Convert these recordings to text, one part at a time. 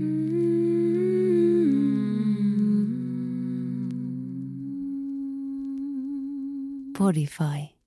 Mm. Podify.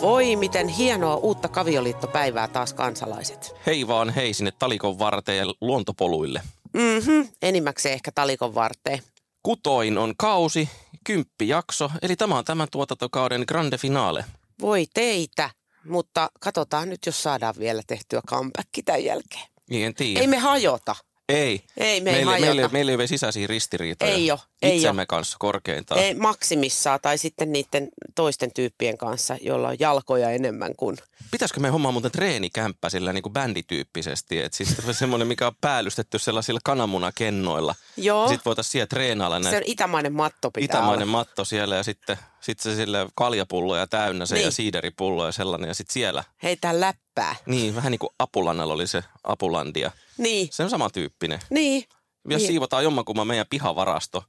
Voi, miten hienoa uutta kavioliittopäivää taas kansalaiset. Hei vaan hei sinne talikon varteen ja luontopoluille. Mhm, enimmäkseen ehkä talikon varteen. Kutoin on kausi, kymppi jakso, eli tämä on tämän tuotantokauden grande finale. Voi teitä, mutta katsotaan nyt, jos saadaan vielä tehtyä comeback tämän jälkeen. Niin en tiedä. Ei me hajota. Ei. Ei me ei meillä, hajota. meillä, meillä ei ole sisäisiä ristiriitoja. Ei oo, ei Itsemme oo. kanssa korkeintaan. Ei maksimissaan tai sitten niiden toisten tyyppien kanssa, joilla on jalkoja enemmän kuin... Pitäisikö me hommaa muuten treenikämppä sillä niin kuin bändityyppisesti? Että siis semmoinen, mikä on päällystetty sellaisilla kananmunakennoilla. Joo, Sitten voitaisiin siellä treenailla se näitä on itämainen matto pitää itämainen olla. matto siellä ja sitten sit se sille kaljapulloja täynnä se Niin. ja siideripullo ja sellainen. Ja sitten siellä, Heitä läppää. niin vähän niin kuin Apulannalla oli se Apulandia. Niin, Se on samantyyppinen. niin. Jos Niin. siivotaan jommankumman meidän pihavarasto.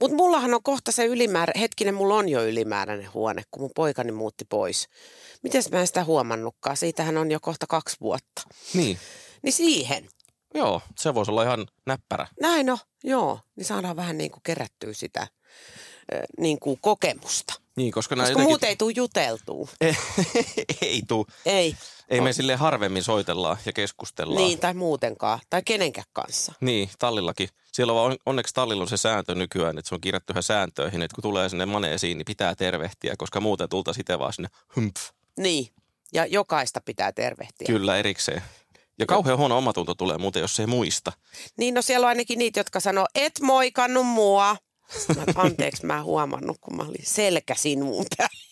Mutta mullahan on kohta se ylimäärä, hetkinen, mulla on jo ylimääräinen huone, kun mun poikani muutti pois. Miten mä en sitä huomannutkaan? Siitähän on jo kohta kaksi vuotta. Niin, Niin siihen. joo, se voisi olla ihan näppärä. Näin on, joo. Niin saadaan vähän niin kuin kerättyä sitä niin kuin kokemusta. Niin, koska Koska muuten ei tule juteltua. ei, ei tuu. Ei. Ei me sille harvemmin soitellaan ja keskustellaan. Niin, tai muutenkaan. Tai kenenkään kanssa. Niin, tallillakin. Siellä on onneksi tallilla on se sääntö nykyään, että se on kirjattu ihan sääntöihin, että kun tulee sinne maneesiin, niin pitää tervehtiä, koska muuten tulta sitten vaan sinne humpf. Niin. Ja jokaista pitää tervehtiä. Kyllä, erikseen. Ja kauhean huono omatunto tulee muuten, jos ei muista. Niin, no siellä on ainakin niitä, jotka sanoo, et moikannut mua. Mä, anteeksi, mä en huomannut, kun mä olin selkä sinuun päin.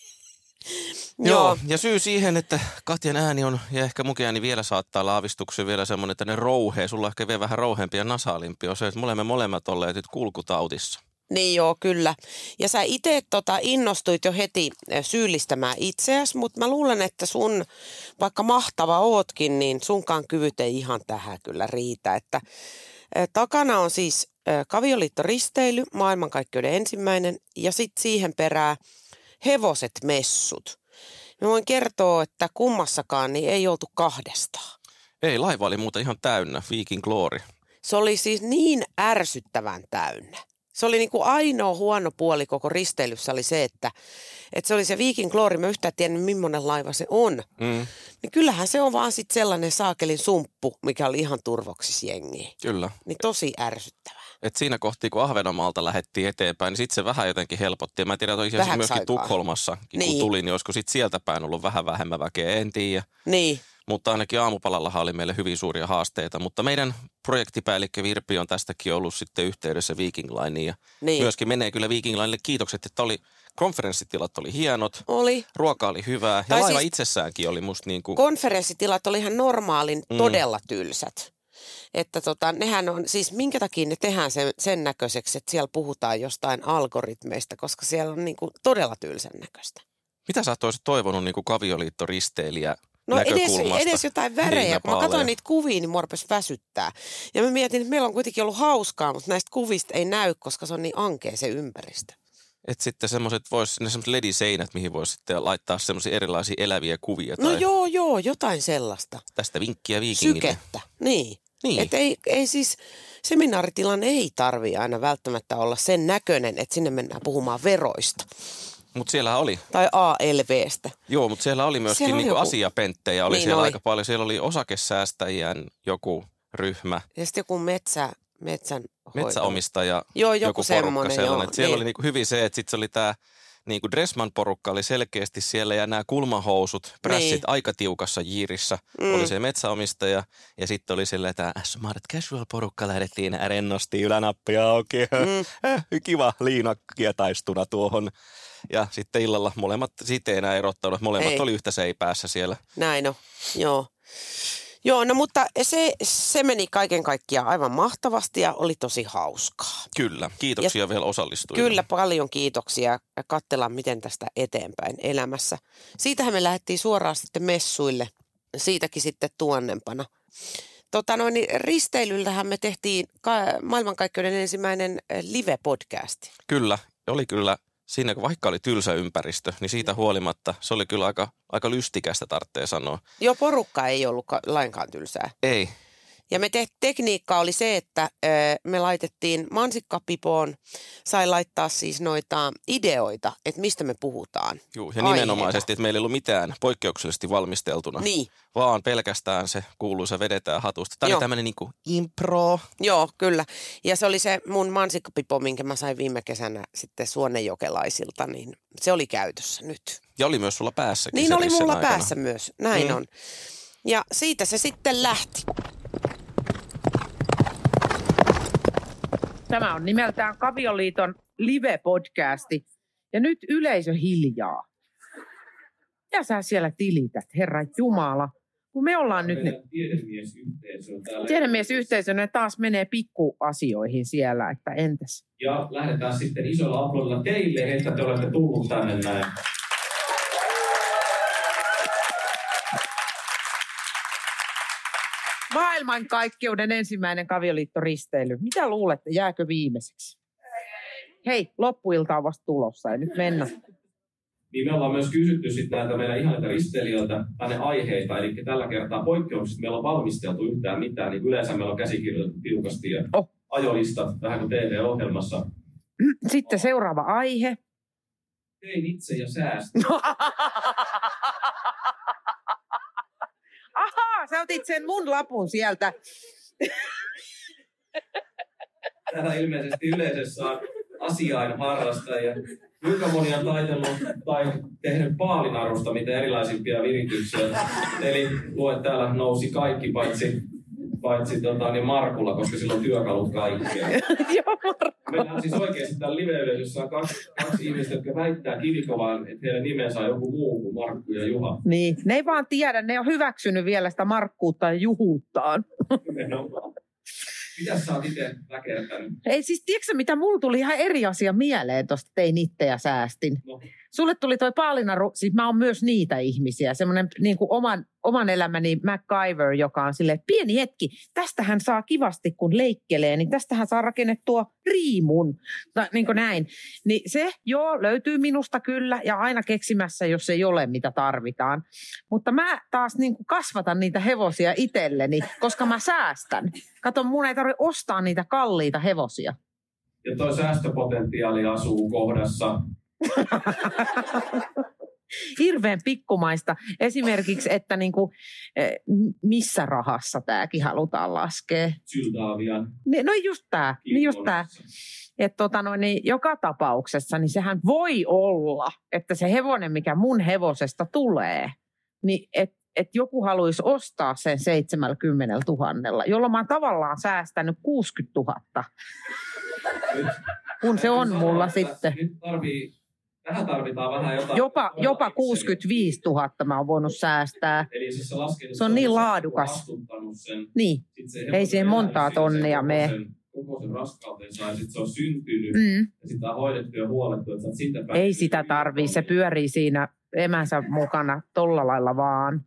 Joo. Ja syy siihen, että Katjan ääni on, ja ehkä munkin ääni vielä saattaa olla aavistuksen vielä semmoinen, että ne rouhee. Sulla on ehkä vielä vähän rouheampi ja nasaalimpi on se, että me olemme molemmat olleet nyt kulkutautissa. Niin joo, kyllä. Ja sä itse tota, innostuit jo heti syyllistämään itseäsi, mutta mä luulen, että sun, vaikka mahtava ootkin, niin sunkaan kyvyt ei ihan tähän kyllä riitä. Että, takana on siis kavioliittoristeily, maailmankaikkeuden ensimmäinen, ja sitten siihen perää hevoset messut. Mä voin kertoa, että kummassakaan niin ei oltu kahdestaan. Ei, laiva oli muuten ihan täynnä, Viking Glory. Se oli siis niin ärsyttävän täynnä. Se oli niin kuin ainoa huono puoli koko risteilyssä oli se, että, että se oli se Viking Glory. Mä yhtään tiennyt, millainen laiva se on. Mm, Niin kyllähän se on vaan sitten sellainen saakelin sumppu, mikä oli ihan turvoksis jengiä. kyllä. Niin tosi ärsyttävää. Et siinä kohti, kun Ahvenanmaalta lähdettiin eteenpäin, niin sitten se vähän jotenkin helpotti. Mä en tiedä, että Vähäksi myöskin aikaa. Tukholmassa, kun Niin. tuli, niin olisiko sitten sieltä päin ollut vähän vähemmän väkeä, en tiedä. Niin, Mutta ainakin aamupalallahan oli meille hyvin suuria haasteita. Mutta meidän projektipäällikkö Virpi on tästäkin ollut sitten yhteydessä Viking Lineen. Ja Niin. myöskin menee kyllä Viking Linelle kiitokset, että oli, konferenssitilat oli hienot, oli. ruoka oli hyvää ja Tai laiva siis- itsessäänkin oli musta niin kuin, Konferenssitilat oli ihan normaalin Mm. todella tylsät. Että tota, nehän on, siis minkä takia ne tehdään sen, sen näköiseksi, että siellä puhutaan jostain algoritmeista, koska siellä on niinku todella tylsän näköistä. mitä sä olisit toivonut niin kuin kavioliittoristeilijä No edes, edes jotain värejä. Kun mä katsoin niitä kuvia, niin mua väsyttää. Ja mä mietin, että meillä on kuitenkin ollut hauskaa, mutta näistä kuvista ei näy, koska se on niin ankea se ympäristö. Että sitten semmoiset vois, ne semmoiset lediseinät, mihin voisi sitten laittaa semmoisia erilaisia eläviä kuvia. No tai joo, joo, jotain sellaista. Tästä vinkkiä viikingille. Sykettä, niin. Niin. Että ei, ei siis, seminaaritilan ei tarvi aina välttämättä olla sen näköinen, että sinne mennään puhumaan veroista Mutta siellä oli, tai ALVstä. joo, mutta siellä oli myöskin Siellä oli niinku joku- asiapenttejä, oli Niin siellä oli. aika paljon. Siellä oli osakesäästäjien joku ryhmä, Ja sitten joku metsä, metsän metsäomistaja, Joo, joku porukka semmonen, sellainen. joo, Et siellä niin. oli niinku hyvin se, että sitten se oli tämä niinku Dressman-porukka oli selkeästi siellä ja nämä kulmahousut, prässit Niin. aika tiukassa jiirissä. Mm. Oli se metsäomistaja ja sitten oli sillä tämä Smart Casual-porukka lähdettiin rennosti ylänappi auki. Mm. Äh, kiva liina kietaistuna tuohon. Ja sitten illalla molemmat, siitä ei enää erottanut, molemmat Ei. oli yhtä seipäässä siellä. Näin on, joo. Joo, no mutta se, se meni kaiken kaikkiaan aivan mahtavasti ja oli tosi hauskaa. Kyllä, kiitoksia vielä osallistujille. Kyllä paljon kiitoksia ja katsellaan miten tästä eteenpäin elämässä. Siitähän me lähdettiin suoraan sitten messuille. siitäkin sitten tuonnempana. Tota noin, niin risteilyllähän me tehtiin ka- maailmankaikkeuden ensimmäinen live-podcasti. Kyllä, oli kyllä siinä, vaikka oli tylsä ympäristö, niin siitä huolimatta se oli kyllä aika, aika lystikästä, tarvitsee sanoa. Joo, porukka ei ollut ka- lainkaan tylsää. Ei, Ja me te- tekniikka oli se, että ö, me laitettiin mansikkapipoon, sai laittaa siis noita ideoita, että mistä me puhutaan. juu, ja nimenomaisesti, että meillä ei ollut mitään poikkeuksellisesti valmisteltuna, Niin, vaan pelkästään se kuuluisa vedetään hatusta. Tämä Joo. oli tämmöinen niin impro. joo, kyllä. Ja se oli se mun mansikkapipo, minkä mä sain viime kesänä sitten suonenjokelaisilta, niin se oli käytössä nyt. Ja oli myös sulla päässäkin Niin oli mulla aikana. päässä myös, näin Mm. on. Ja siitä se sitten lähti. Tämä on nimeltään Kavioliiton live-podcasti. Ja nyt yleisö hiljaa. Ja sä siellä tilität, herra Jumala. Kun me ollaan nyt... Ne... Meidän tiedemiesyhteisö on täällä. Tiedemiesyhteisö, ne taas menee pikkuasioihin siellä, että entäs? Ja lähdetään sitten isolla aplodilla teille, että te olette tullut tänne näin. Maailmankaikkeuden ensimmäinen kavioliittoristeily. Mitä luulette, jääkö viimeiseksi? Hei, loppuilta on vasta tulossa ja nyt mennä. Niin me ollaan myös kysytty sitten näitä meidän ihanilta risteilijöiltä tänne aiheita. Eli tällä kertaa poikkeuksista meillä on valmisteltu yhtään mitään. Niin yleensä meillä on käsikirjoitettu tiukasti ja Oh. ajolistat, vähän kuin TV-ohjelmassa. Sitten seuraava aihe. Tein itse ja säästin. Ahaa, sä otit sen mun lapun sieltä. Täällä ilmeisesti yleisössä on asiain harrastajia. Kuinka moni on taitellut tai tehnyt paalinarusta mitä erilaisimpia virityksiä. Eli lue täällä nousi kaikki paitsi, paitsi tota, niin Markulla, koska sillä on työkalut kaikkea. Joo, Markku. Meillä on siis oikeasti täällä live-yleisössä on kaksi, kaksi ihmistä, jotka väittää kivikovaan, että heidän nimensä on joku muu kuin Markku ja Juha. Niin, ne ei vaan tiedä, ne on hyväksynyt vielä sitä markkuutta ja juhuuttaan. Nimenomaan. Mitäs sä oot itse väkertänyt? Ei siis, tiedätkö mitä, mulla tuli ihan eri asia mieleen tuosta tein itse ja säästin. No. Sulle tuli toi paalinaru, siis mä oon myös niitä ihmisiä, semmoinen niin kuin oman, oman elämäni MacGyver, joka on sille pieni hetki, tästähän saa kivasti kun leikkelee, niin tästähän saa rakennettua riimun, tai niin kuin näin. Niin se, joo, löytyy minusta kyllä ja aina keksimässä, jos ei ole mitä tarvitaan. Mutta mä taas niin kuin kasvatan niitä hevosia itselleni, koska mä säästän. Kato, mun ei tarvitse ostaa niitä kalliita hevosia. Ja toi säästöpotentiaali asuu kohdassa hirveän pikkumaista. Esimerkiksi, että niin kuin, eh, missä rahassa tämäkin halutaan laskea. Syldavian Niin, No just tämä, niin just tämä. Että tota noin, niin joka tapauksessa, niin sehän voi olla, että se hevonen, mikä mun hevosesta tulee, niin että et joku haluaisi ostaa sen 70 000, jolloin mä oon tavallaan säästänyt 60 000, Nyt kun se on mulla että sitten. Nyt tarvii, tähän tarvitaan vähän jotain. Jopa, jopa Exceliä. 65 000 mä oon voinut säästää. Eli siis se laskin, Se on niin laadukas. Sen, Niin, se Ei hevosen siihen montaa tonnia mene. Koko sen raskautensa ja sitten se on syntynyt mm. ja sitä on hoidettu ja huolettu, että siitä Ei sitä tarvii, se pyörii siinä emänsä mukana tolla lailla vaan.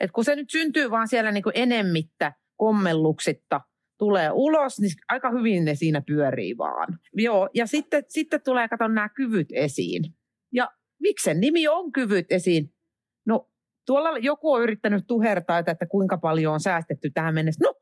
Et kun se nyt syntyy vaan siellä niinku enemmittä kommelluksitta tulee ulos, niin aika hyvin ne siinä pyörii vaan. Joo, ja sitten, sitten tulee, kato nämä kyvyt esiin. Ja miksi sen nimi on kyvyt esiin? No, tuolla joku on yrittänyt tuhertaa, että, kuinka paljon on säästetty tähän mennessä. No,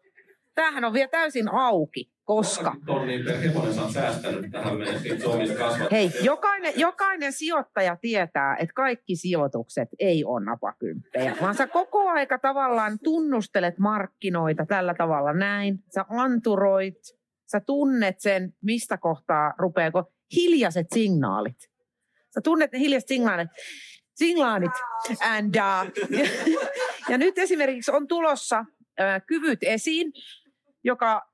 tämähän on vielä täysin auki, koska... 30 tonnia per hevonen sä oot säästänyt tähän mennessä niitä omista kasvattajista. Hei, jokainen, jokainen sijoittaja tietää, että kaikki sijoitukset ei ole napakymppejä, vaan sä koko aika tavallaan tunnustelet markkinoita tällä tavalla näin. Sä anturoit, sä tunnet sen, mistä kohtaa rupeako hiljaiset signaalit. Sä tunnet ne hiljaiset signaalit. Signaalit. And, uh, ja, ja nyt esimerkiksi on tulossa äh, kyvyt esiin, joka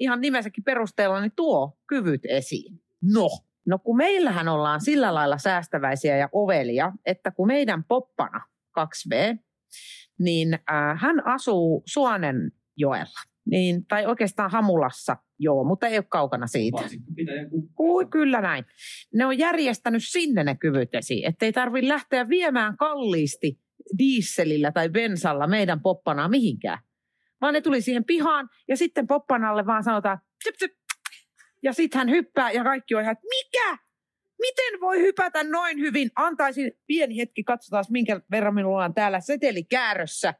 ihan nimensäkin perusteella niin tuo kyvyt esiin. No, no kun meillähän ollaan sillä lailla säästäväisiä ja ovelia, että kun meidän poppana 2V, niin äh, hän asuu Suonenjoella, niin, tai oikeastaan Hamulassa, joo, mutta ei ole kaukana siitä. Mansikko pitäjän kukka. Ui, kyllä näin. Ne on järjestänyt sinne ne kyvyt esiin, ettei tarvitse lähteä viemään kalliisti dieselillä tai bensalla meidän poppanaa mihinkään. Vaan ne tuli siihen pihaan ja sitten poppanalle vaan sanotaan, tsip, tsip. ja sitten hän hyppää ja kaikki on ihan, että mikä? Miten voi hypätä noin hyvin? Antaisin pieni hetki, katsotaan minkä verran minulla on täällä setelikäärössä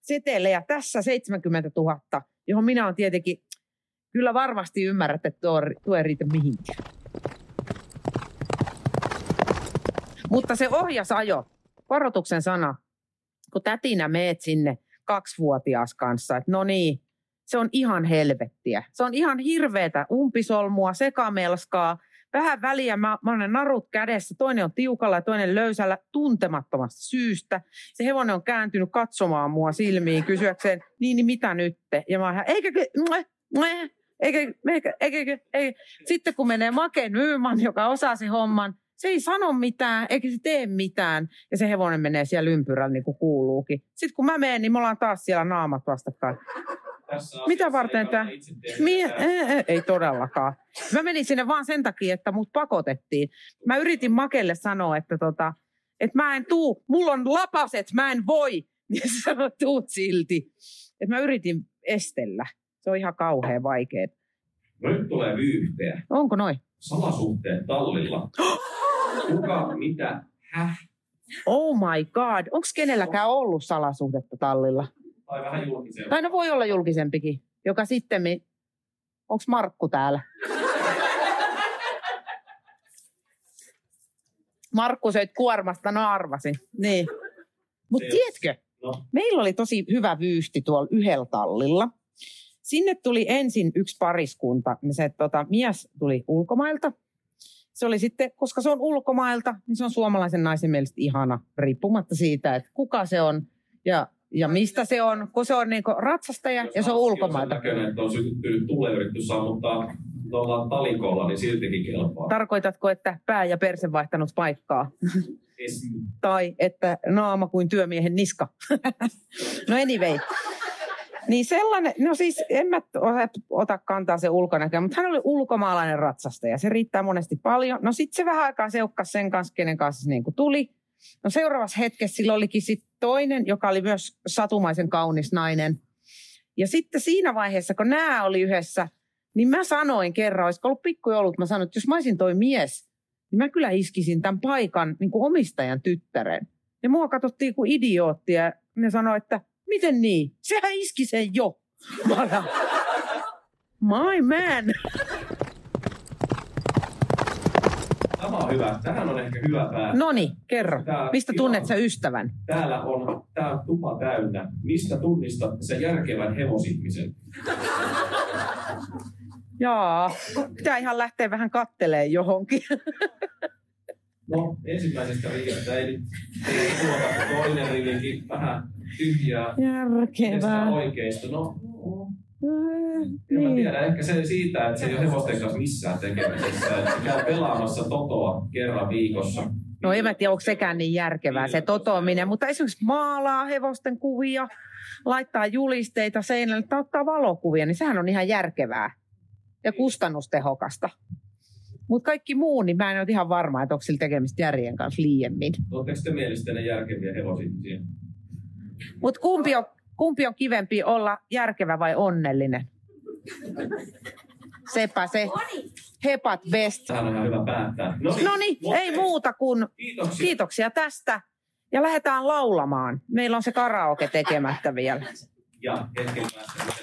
setelejä. Tässä 70 000, johon minä olen tietenkin, kyllä varmasti ymmärrät, että tuo, tuo ei riitä mihinkään. Mutta se ohjasajo, varoituksen sana, kun tätinä meet sinne kaksivuotias kanssa, että no niin, se on ihan helvettiä. Se on ihan hirveätä umpisolmua, sekamelskaa, vähän väliä, mä, mä olen narut kädessä, toinen on tiukalla ja toinen löysällä tuntemattomasta syystä. Se hevonen on kääntynyt katsomaan mua silmiin kysyäkseen, niin, niin mitä nyt? Ja mä oon eikä, eikä, eikä, eikä, eikä, eikä. Sitten kun menee Make Nyman, joka osaa sen homman, se ei sano mitään, eikä se tee mitään. Ja se hevonen menee siellä ympyrällä niin kuin kuuluukin. Sitten kun mä menen, niin me ollaan taas siellä naamat vastakkain. Mitä varten tämä? Mie- ei, ei, todellakaan. Mä menin sinne vaan sen takia, että mut pakotettiin. Mä yritin Makelle sanoa, että, tota, että mä en tuu, mulla on lapaset, mä en voi. Ja se sanoi, tuut silti. Että mä yritin estellä. Se on ihan kauhean vaikea. No nyt tulee vyyhteä. Onko noin? Salasuhteet tallilla. Kuka, mitä, häh? Oh my god. Onko kenelläkään ollut salasuhdetta tallilla? Tai vähän julkisempaa. Tai no voi olla julkisempikin, joka sitten... Onko Markku täällä? Markku söit kuormasta, no arvasin. Niin. Mutta tiedätkö, No, meillä oli tosi hyvä vyysti tuolla yhdellä tallilla. Sinne tuli ensin yksi pariskunta, niin se tota, mies tuli ulkomailta. Se oli sitten, koska se on ulkomailta, niin se on suomalaisen naisen mielestä ihana, riippumatta siitä, että kuka se on ja, ja mistä se on, kun se on niin ratsastaja jos ja se on ulkomailta. sen näköinen, että on sytytty tulee yritetty sammuttaa tuolla talikolla, niin siltikin kelpaa. Tarkoitatko, että pää ja perse vaihtanut paikkaa? Esim. tai että naama kuin työmiehen niska. no anyway. Niin sellainen, no siis en mä ota- kantaa se ulkonäköä, mutta hän oli ulkomaalainen ratsastaja. Se riittää monesti paljon. No sitten se vähän aikaa seukkasi sen kanssa, kenen kanssa se niin kuin tuli. No seuraavassa hetkessä sillä olikin sitten toinen, joka oli myös satumaisen kaunis nainen. Ja sitten siinä vaiheessa, kun nämä oli yhdessä, niin mä sanoin kerran, olisiko ollut pikkujoulut, mä sanoin, että jos mä olisin toi mies, niin mä kyllä iskisin tämän paikan niin kuin omistajan tyttären. Ja mua katsottiin kuin idioottia ne sanoi, että miten niin? Sehän iski sen jo. Olen, My man. Tämä on hyvä. Tähän on ehkä hyvä päästä. No niin, kerro. Tää- Mistä tunnet sä ystävän? Täällä on tää tupa täynnä. Mistä tunnistat sen järkevän hevosihmisen? Jaa, pitää ihan lähteä vähän kattelee johonkin. No, ensimmäisestä rivistä ei nyt ei tuota, toinen rivikin vähän tyhjää. Järkevää. oikeista? No, no, Äh, en mä Niin. tiedä. Ehkä se siitä, että se ei ole hevosten kanssa missään tekemisessä. Että se käy pelaamassa totoa kerran viikossa. No en mä tiedä, onko sekään niin järkevää se totoaminen, mutta esimerkiksi maalaa hevosten kuvia, laittaa julisteita seinälle tai ottaa valokuvia, niin sehän on ihan järkevää ja kustannustehokasta. Mutta kaikki muu, niin mä en ole ihan varma, että onko sillä tekemistä järjen kanssa liiemmin. Oletteko te mielestänne järkeviä hevosihmisiä? Mutta kumpi on, kumpi on kivempi olla järkevä vai onnellinen? Sepä se. Hepat best. Tähän on ihan hyvä päättää. No No niin, ei muuta kuin Kiitoksia. kiitoksia tästä. Ja lähdetään laulamaan. Meillä on se karaoke tekemättä vielä. Ja hetken päästä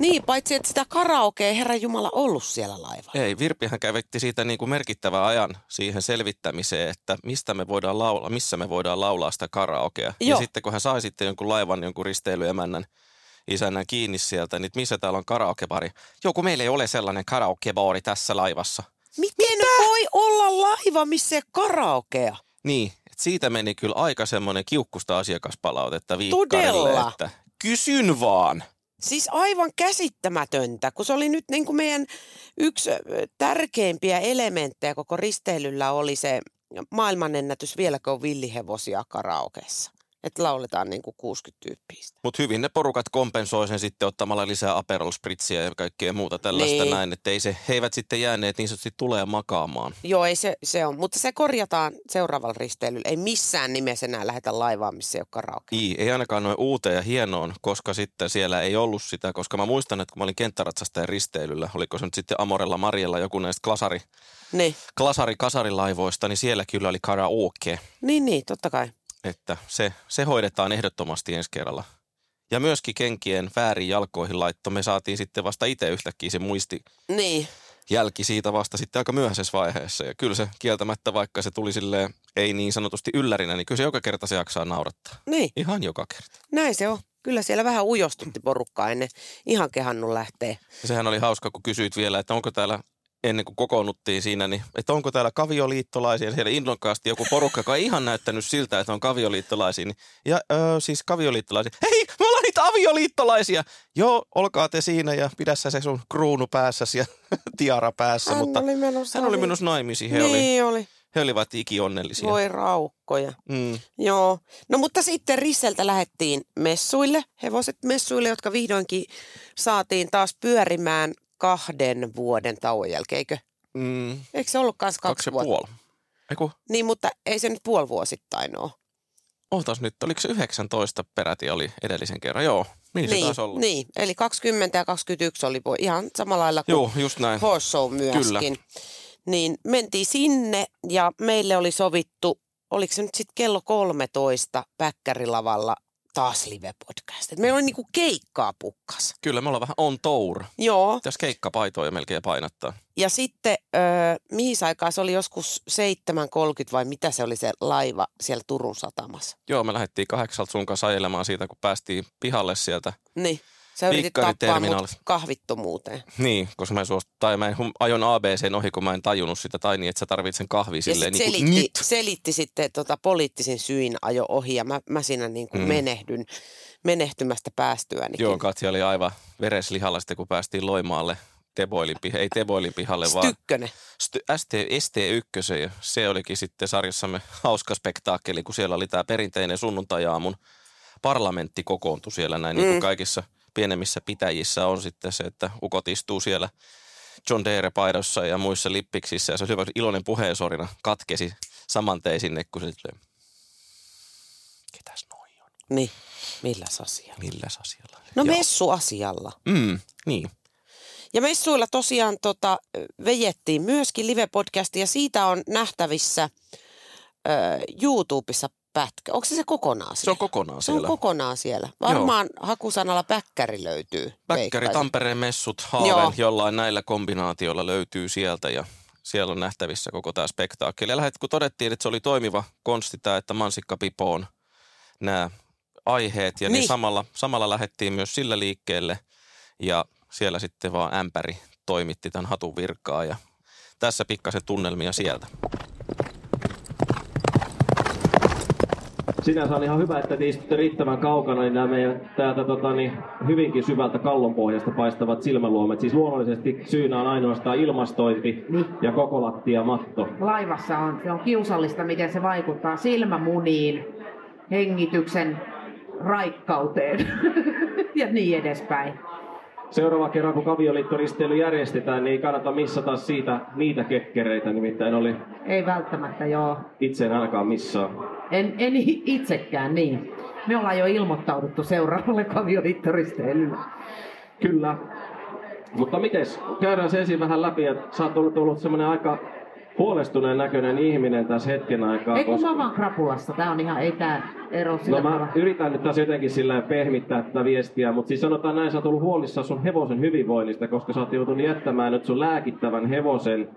Niin, paitsi että sitä karaokea Herra Jumala ollut siellä laivalla. Ei, Virpihän kävetti siitä niin kuin merkittävän ajan siihen selvittämiseen, että mistä me voidaan laulaa, missä me voidaan laulaa sitä karaokea. Ja Joo. sitten kun hän sai sitten jonkun laivan, jonkun risteilyemännän isännän kiinni sieltä, niin missä täällä on karaokebari. Joku meillä ei ole sellainen karaokebaari tässä laivassa. Miten voi olla laiva, missä ei karaokea? Niin, että siitä meni kyllä aika semmoinen kiukkusta asiakaspalautetta viikkarille, Todella? että kysyn vaan. Siis aivan käsittämätöntä, kun se oli nyt niin kuin meidän yksi tärkeimpiä elementtejä koko risteilyllä oli se maailmanennätys vieläkö on villihevosia karaokeessa. Että lauletaan niin kuin 60 tyyppiä. Mutta hyvin ne porukat kompensoi sen sitten ottamalla lisää Aperol Spritzia ja kaikkea muuta tällaista Niin. näin, että ei se, he eivät sitten jääneet niin sanotusti tulee makaamaan. Joo, ei se, se on. Mutta se korjataan seuraavalla risteilyllä. Ei missään nimessä enää lähetä laivaa, missä ei ole karaoke. Ei, ei ainakaan noin uuteen ja hienoon, koska sitten siellä ei ollut sitä, koska mä muistan, että kun mä olin kenttäratsastajan risteilyllä, oliko se nyt sitten Amorella Marjella joku näistä klasari, Niin, klasari kasarilaivoista, niin siellä kyllä oli karaoke, niin, niin totta kai. Että se, se hoidetaan ehdottomasti ensi kerralla. Ja myöskin kenkien väärin jalkoihin laitto, me saatiin sitten vasta itse yhtäkkiä se muisti Niin, jälki siitä vasta sitten aika myöhäisessä vaiheessa. Ja kyllä se kieltämättä, vaikka se tuli silleen, ei niin sanotusti yllärinä, niin kyllä se joka kerta se jaksaa naurattaa. niin, Ihan joka kerta. näin se on. Kyllä siellä vähän ujostutti porukkaa ennen ihan kehannut lähtee. Ja sehän oli hauska, kun kysyit vielä, että onko täällä ennen kuin kokoonnuttiin siinä, niin että onko täällä kavioliittolaisia. Siellä innokkaasti joku porukka, joka ei ihan näyttänyt siltä, että on kavioliittolaisia. Niin, ja öö, siis kavioliittolaisia. Hei, me ollaan niitä avioliittolaisia. Joo, olkaa te siinä ja pidä sä se sun kruunu päässäsi ja tiara päässä. Hän mutta oli menossa hän oli menossa naimisiin. He, niin oli, oli. he olivat ikionnellisia. Voi raukkoja. Mm. Joo. No mutta sitten Risseltä lähettiin messuille, hevoset messuille, jotka vihdoinkin saatiin taas pyörimään kahden vuoden tauon jälkeen, eikö? Mm. Eikö se ollut kanssa kaksi, Kaksi vuotta? puoli. Eiku, Niin, mutta ei se nyt puolivuosittain ole. ootas nyt, oliko se 19 peräti oli edellisen kerran? Joo, niin, se niin, taisi olla. niin, eli 20 ja 21 oli ihan samalla lailla kuin Joo, just näin. Horse Show myöskin. Kyllä. Niin mentiin sinne ja meille oli sovittu, oliko se nyt sitten kello 13 Päkkärilavalla taas live-podcast. Et meillä oli niinku keikkaa pukkas. Kyllä me ollaan vähän on tour. Joo, Tässä keikkapaitoja melkein painattaa. ja sitten öö, mihin aikaan se oli joskus 7.30 vai mitä se oli se laiva siellä Turun satamassa? Joo, me lähdettiin kahdeksalta sun kanssa ajelemaan siitä, kun päästiin pihalle sieltä. Niin, sä yritit tappaa mut kahvittomuuteen. Niin, koska mä en suostu, tai mä en, ajon ABCn ohi, kun mä en tajunnut sitä, tai niin, että sä tarvitset sen kahvi silleen sit niin selitti, nyt. selitti sitten tota, poliittisin syin ajo ohi ja mä, mä siinä niin kuin Mm. menehdyn, menehtymästä päästyänikin. Joo, Katja oli aivan vereslihalla sitten, kun päästiin Loimaalle Teboilin pihalle, ei Teboilin pihalle, vaan. St- ST, ST1 ja se olikin sitten sarjassamme hauska spektaakkeli, kun siellä oli tämä perinteinen sunnuntajaamun parlamentti kokoontui siellä näin, mm. niin kuin kaikissa pienemmissä pitäjissä on sitten se, että ukot istuu siellä John Deere-paidossa ja muissa lippiksissä ja se oli hyvä, iloinen puheensorina katkesi samantein sinne, kun se ketäs noi on, Niin, milläs asialla? milläs asialla? No Joo. messuasialla. Mm, niin. Ja messuilla tosiaan tota, vejettiin myöskin live-podcasti ja siitä on nähtävissä ö, YouTubessa pätkä. Onko se se kokonaan Se siellä? on kokonaan se on siellä. kokonaan siellä. Varmaan hakusanalla päkkäri löytyy. Päkkäri, veikkaisin. Tampereen messut, Haaven, Joo. jollain näillä kombinaatioilla löytyy sieltä ja siellä on nähtävissä koko tämä spektaakkeli. Ja lähet, kun todettiin, että se oli toimiva konsti tämä, että mansikka pipoon nämä aiheet ja niin, Niin. samalla, samalla lähdettiin myös sillä liikkeelle ja siellä sitten vaan ämpäri toimitti tämän hatun virkaa ja tässä pikkasen tunnelmia sieltä. Sinänsä on ihan hyvä, että te istutte riittävän kaukana, niin nämä meidän täältä tota, niin, hyvinkin syvältä kallonpohjasta paistavat silmäluomet. Siis luonnollisesti syynä on ainoastaan ilmastointi ja koko lattia matto. Laivassa on, se on kiusallista, miten se vaikuttaa silmämuniin, hengityksen raikkauteen ja niin edespäin. Seuraava kerran, kun kavioliittoristeily järjestetään, niin ei kannata missata siitä niitä kekkereitä, nimittäin oli Ei välttämättä joo. itse en ainakaan missaa. En, en itsekään niin. Me ollaan jo ilmoittauduttu seuraavalle kavioliittoristeilylle. Kyllä. Mutta mites, käydään se ensin vähän läpi, että sä oot ollut, ollut semmoinen aika huolestuneen näköinen ihminen tässä hetken aikaa. Ei kun koska- mä vaan krapulassa. Tää on ihan, ei tää ero sillä No mä tavalla. yritän nyt taas jotenkin sillä pehmittää tätä viestiä, mutta siis sanotaan näin, sä oot ollut huolissaan sun hevosen hyvinvoinnista, koska sä oot joutunut jättämään nyt sun lääkittävän hevosen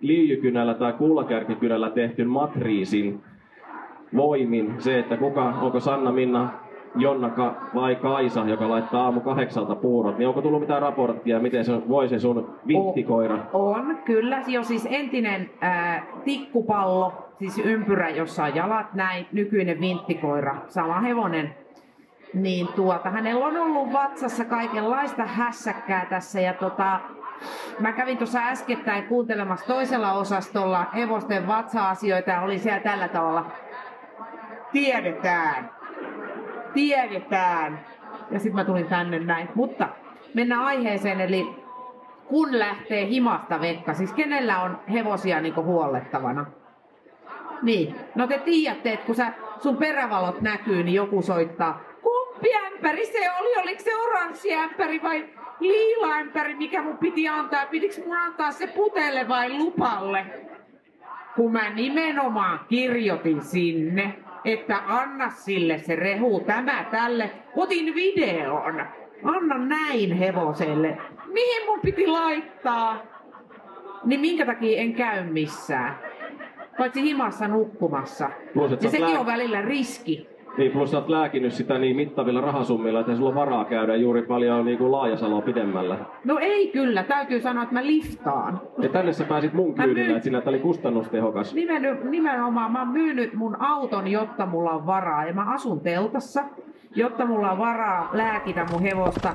liijykynällä tai kuulakärkikynällä tehtyn matriisin voimin. Se, että kuka, onko Sanna Minna Jonna Ka- vai Kaisa, joka laittaa aamu kahdeksalta puurot, niin onko tullut mitään raporttia, miten se voi se sun vinttikoira? On, kyllä. Jo siis entinen ää, tikkupallo, siis ympyrä, jossa on jalat näin, nykyinen vinttikoira, sama hevonen. Niin tuota, hänellä on ollut vatsassa kaikenlaista hässäkkää tässä ja tota, Mä kävin tuossa äskettäin kuuntelemassa toisella osastolla hevosten vatsa-asioita ja oli siellä tällä tavalla. Tiedetään, tiedetään. Ja sitten mä tulin tänne näin. Mutta mennään aiheeseen, eli kun lähtee himasta vekka, siis kenellä on hevosia niin huollettavana? Niin, no te tiedätte, että kun sä, sun perävalot näkyy, niin joku soittaa, kumpi ämpäri se oli, oliko se oranssi ämpäri vai liila ämpäri, mikä mun piti antaa, pitikö mun antaa se putelle vai lupalle? Kun mä nimenomaan kirjoitin sinne, että anna sille se rehu, tämä tälle, otin videon, anna näin hevoselle. Mihin mun piti laittaa? Niin minkä takia en käy missään? Paitsi himassa nukkumassa. Ja sekin lää... on välillä riski. Niin, plus sä oot lääkinyt sitä niin mittavilla rahasummilla, että sulla on varaa käydä juuri paljon niin kuin laajasaloa pidemmällä. No ei kyllä, täytyy sanoa, että mä liftaan. Ja tänne sä pääsit mun kyydillä, myyn... että sinä oli kustannustehokas. Nimen, nimenomaan mä oon myynyt mun auton, jotta mulla on varaa. Ja mä asun teltassa, jotta mulla on varaa lääkitä mun hevosta.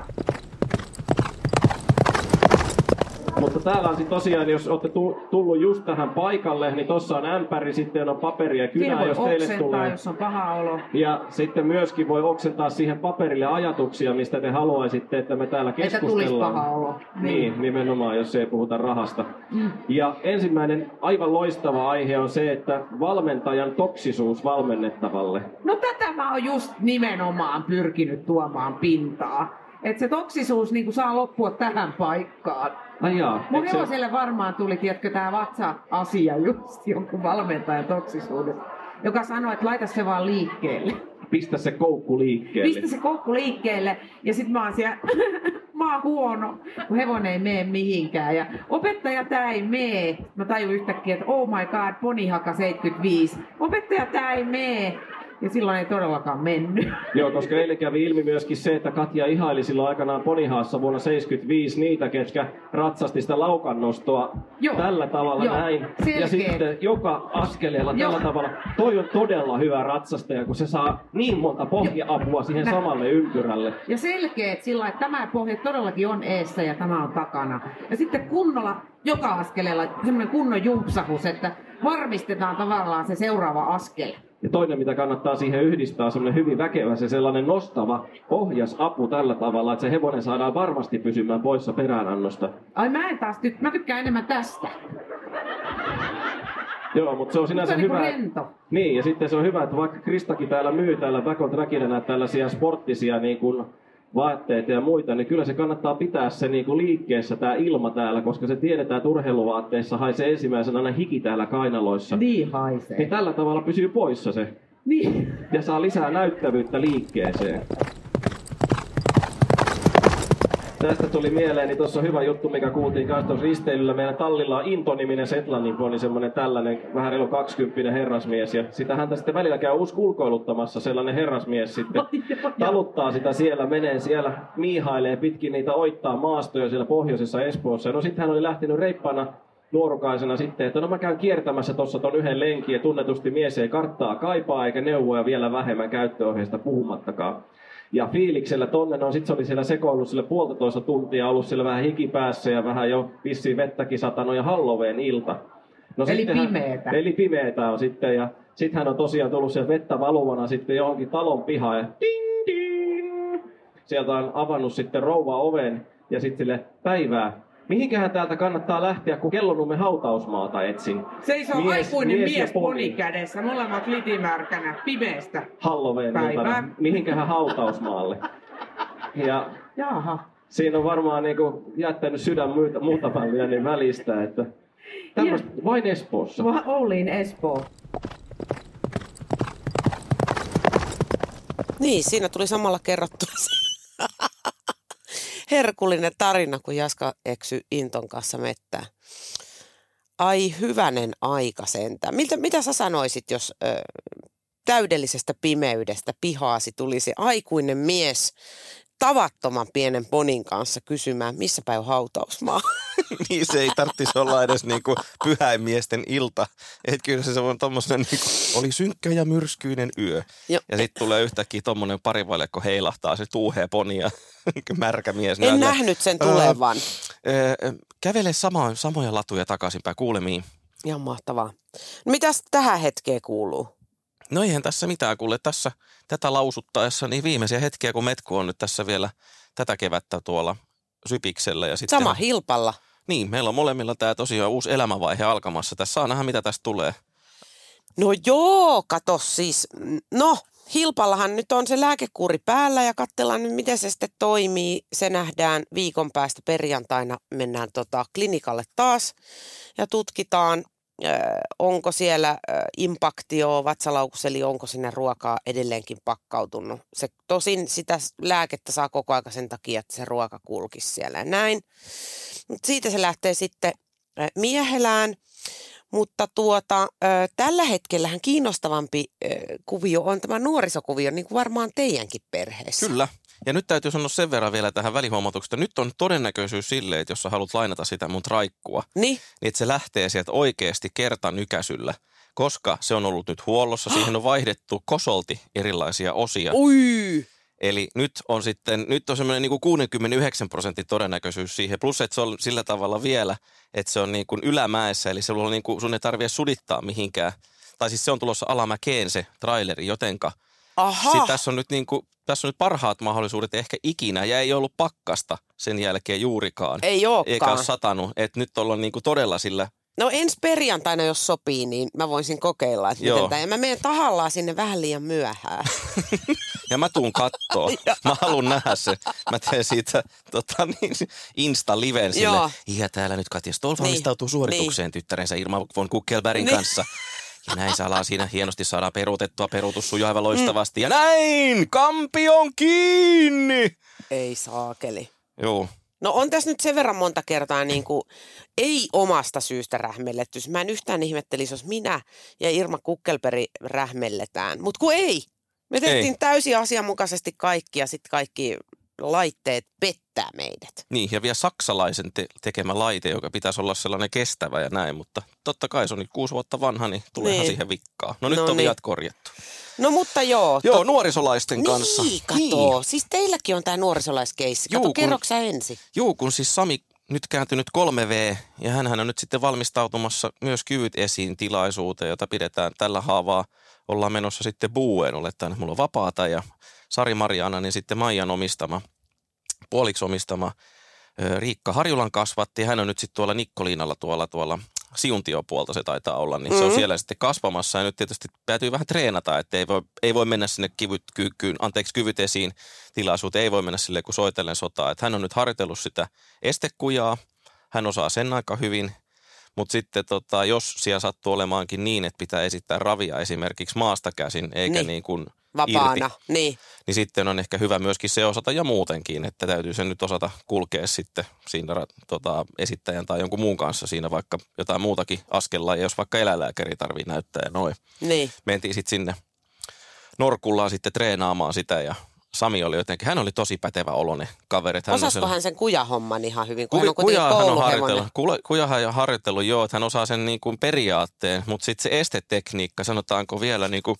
Mutta täällä on sitten tosiaan, jos olette tullut just tähän paikalle, niin tuossa on ämpäri, sitten on paperia ja kynää, jos teille tulee. jos on paha olo. Ja sitten myöskin voi oksentaa siihen paperille ajatuksia, mistä te haluaisitte, että me täällä keskustellaan. Että tulisi paha olo. Niin. niin, nimenomaan, jos ei puhuta rahasta. Mm. Ja ensimmäinen aivan loistava aihe on se, että valmentajan toksisuus valmennettavalle. No tätä mä oon just nimenomaan pyrkinyt tuomaan pintaa. Että se toksisuus niin saa loppua tähän paikkaan. Ai jaa, Mun hevoselle se... varmaan tuli, tiedätkö, tämä vatsa-asia just jonkun valmentajan toksisuudesta, joka sanoi, että laita se vaan liikkeelle. Pistä se koukku liikkeelle. Pistä se koukku liikkeelle. Ja sit mä oon siellä, mä oon huono, kun hevonen ei mene mihinkään. Ja opettaja tää ei mee. Mä tajun yhtäkkiä, että oh my god, ponihaka 75. Opettaja tää ei mee. Ja silloin ei todellakaan mennyt. Joo, koska eilen kävi ilmi myöskin se, että Katja ihaili silloin aikanaan Ponihaassa vuonna 75 niitä, ketkä ratsasti sitä laukannostoa Joo. tällä tavalla Joo. näin. Selkeet. Ja sitten joka askeleella Joo. tällä tavalla. Toi on todella hyvä ratsastaja, kun se saa niin monta pohja-apua siihen Nä. samalle ympyrälle. Ja selkeät sillä että tämä pohja todellakin on eessä ja tämä on takana. Ja sitten kunnolla joka askeleella semmoinen kunnon jumpsahus, että varmistetaan tavallaan se seuraava askel. Ja toinen, mitä kannattaa siihen yhdistää, on semmoinen hyvin väkevä, se sellainen nostava apu tällä tavalla, että se hevonen saadaan varmasti pysymään poissa peräänannosta. Ai mä en taas, ty- mä tykkään enemmän tästä. Joo, mutta se on sinänsä se on niinku hyvä. Rento. Niin, ja sitten se on hyvä, että vaikka Kristakin täällä myy täällä Back on tällaisia sporttisia niin kuin vaatteita ja muita, niin kyllä se kannattaa pitää se niin kuin liikkeessä tämä ilma täällä, koska se tiedetään, että urheiluvaatteissa haisee ensimmäisenä aina hiki täällä kainaloissa. Niin haisee. Niin tällä tavalla pysyy poissa se. Niin. Ja saa lisää näyttävyyttä liikkeeseen. Tästä tuli mieleen, niin tuossa on hyvä juttu, mikä kuultiin kanssa tuossa risteilyllä. Meidän tallilla on Into-niminen Setlannin poni, semmoinen tällainen vähän reilu 20 herrasmies. Ja sitä häntä sitten välillä käy uusi ulkoiluttamassa, sellainen herrasmies sitten taluttaa sitä siellä, menee siellä, miihailee pitkin niitä oittaa maastoja siellä pohjoisessa Espoossa. No sitten hän oli lähtenyt reippana nuorukaisena sitten, että no mä käyn kiertämässä tuossa ton yhden lenkin ja tunnetusti mies ei karttaa kaipaa eikä neuvoja vielä vähemmän käyttöohjeista puhumattakaan ja fiiliksellä tonne. No sit se oli siellä sekoillut sille puolitoista tuntia, ollut siellä vähän hikipäässä ja vähän jo vissiin vettäkin satanut ja Halloween ilta. No eli pimeetä. Eli pimeetä on sitten ja sitten hän on tosiaan tullut siellä vettä valuvana sitten johonkin talon pihaan ja ding, ding. Sieltä on avannut sitten rouva oven ja sitten sille päivää Mihinkähän täältä kannattaa lähteä, kun kellonumme hautausmaata etsin? Seisoo mies, aikuinen mies, mies poni kädessä, molemmat litimärkänä, pimeästä. Halloween Mihinkähän hautausmaalle? Ja Jaha. Siinä on varmaan niinku jättänyt sydän muuta, muuta mallia niin välistä, että tämmöistä vain Espoossa. Va- olin Espoo. Niin, siinä tuli samalla kerrottua herkullinen tarina, kun Jaska eksy Inton kanssa mettää. Ai hyvänen aika sentä. Miltä, mitä sä sanoisit, jos ö, täydellisestä pimeydestä pihaasi tulisi aikuinen mies tavattoman pienen ponin kanssa kysymään, missä päin on hautausmaa. niin se ei tarvitsisi olla edes niinku pyhäimiesten ilta. Et kyllä se on tommosen niinku, oli synkkä ja myrskyinen yö. Jo. Ja sitten tulee yhtäkkiä tommonen parivaljakko heilahtaa, se tuuhee ponia, märkä mies. En näille. nähnyt sen tulevan. Öö, öö, kävele sama, samoja latuja takaisinpäin, kuulemiin. Ihan mahtavaa. No mitäs tähän hetkeen kuuluu? No eihän tässä mitään, kuule tässä tätä lausuttaessa, niin viimeisiä hetkiä, kun Metku on nyt tässä vielä tätä kevättä tuolla Sypiksellä. Ja sitten, Sama hilpalla. Niin, meillä on molemmilla tämä tosiaan uusi elämänvaihe alkamassa. Tässä saa nähdä, mitä tästä tulee. No joo, kato siis. No, Hilpallahan nyt on se lääkekuuri päällä ja katsellaan nyt, miten se sitten toimii. Se nähdään viikon päästä perjantaina. Mennään tota klinikalle taas ja tutkitaan, onko siellä impaktio vatsalaukussa, eli onko sinne ruokaa edelleenkin pakkautunut. Se tosin sitä lääkettä saa koko aika sen takia, että se ruoka kulkisi siellä ja näin. Mut siitä se lähtee sitten miehelään. Mutta tuota, tällä hetkellähän kiinnostavampi kuvio on tämä nuorisokuvio, niin kuin varmaan teidänkin perheessä. Kyllä. Ja nyt täytyy sanoa sen verran vielä tähän välihuomautuksesta. Nyt on todennäköisyys sille, että jos sä haluat lainata sitä mun traikkua, niin, niin että se lähtee sieltä oikeasti kertanykäsyllä. Koska se on ollut nyt huollossa, siihen on vaihdettu kosolti erilaisia osia. Ui! Eli nyt on sitten, nyt on semmoinen niin kuin 69 prosentin todennäköisyys siihen, plus että se on sillä tavalla vielä, että se on niin kuin ylämäessä, eli se on niin kuin, sun ei tarvitse sudittaa mihinkään. Tai siis se on tulossa alamäkeen se traileri, jotenka Aha. Sitten tässä on nyt niin kuin, tässä on nyt parhaat mahdollisuudet ehkä ikinä, ja ei ollut pakkasta sen jälkeen juurikaan. Ei olekaan. Eikä ole satanut, että nyt ollaan niin kuin todella sillä No ensi perjantaina, jos sopii, niin mä voisin kokeilla, että Joo. miten tämä. Ja mä menen tahallaan sinne vähän liian myöhään. Ja mä tuun kattoo. mä haluan nähdä se. Mä teen siitä tota, niin, Insta-liven sille. Joo. Ja täällä nyt Katja Stoll Niin. valmistautuu suoritukseen tyttärensä Irma von Kuckelbergin Niin. kanssa. Ja näin salaa siinä hienosti saadaan peruutettua. Peruutus sujuu aivan loistavasti. Ja näin! Kampion kiinni! Ei saakeli. Joo. No on tässä nyt sen verran monta kertaa niin kuin, ei omasta syystä rähmelletty. Mä en yhtään ihmettelisi, jos minä ja Irma Kukkelperi rähmelletään. Mutta kun ei. Me tehtiin Ei. täysin asianmukaisesti kaikki ja sitten kaikki laitteet pettää meidät. Niin, ja vielä saksalaisen te- tekemä laite, joka pitäisi olla sellainen kestävä ja näin, mutta totta kai se on nyt kuusi vuotta vanha, niin tuleehan Niin. siihen vikkaa. No nyt No on niin. viat korjattu. No mutta joo. Joo, nuorisolaisten niin, kanssa. kato. Siis teilläkin on tämä nuorisolaiskeissi. Kato, kerroksä ensin? Juu, kun siis Sami nyt kääntynyt 3V ja hän on nyt sitten valmistautumassa myös kyvyt esiin tilaisuuteen, jota pidetään tällä haavaa. Ollaan menossa sitten Buueen, olettaen, että mulla on vapaata ja Sari Mariana, niin sitten Maijan omistama, puoliksi omistama Riikka Harjulan kasvatti. Hän on nyt sitten tuolla Nikkoliinalla tuolla, tuolla Siuntiopuolta se taitaa olla, niin mm. se on Mhm. siellä sitten kasvamassa ja nyt tietysti täytyy vähän treenata, että ei voi, ei voi mennä sinne kivyt, kykyyn, anteeksi, kyvyt esiin tilaisuuteen, ei voi mennä sille kun soitellen sotaa. Että hän on nyt harjoitellut sitä estekujaa, hän osaa sen aika hyvin, mutta sitten tota, jos siellä sattuu olemaankin niin, että pitää esittää ravia esimerkiksi maasta käsin, eikä Niin. niin kuin Vapaana. irti, Niin. niin sitten on ehkä hyvä myöskin se osata ja muutenkin, että täytyy sen nyt osata kulkea sitten siinä tota, esittäjän tai jonkun muun kanssa siinä vaikka jotain muutakin askella, ja jos vaikka eläinlääkäri tarvii näyttää ja noin. Niin. Mentiin sitten sinne Norkullaan sitten treenaamaan sitä ja Sami oli jotenkin, hän oli tosi pätevä olonen kaveri. Hän Osasko hän sen kujahomman ihan hyvin, kun Kuvi, hän on kuitenkin kujahan on harjoitellut, kujahan joo, että hän osaa sen niin kuin periaatteen, mutta sitten se estetekniikka, sanotaanko vielä, niin kuin,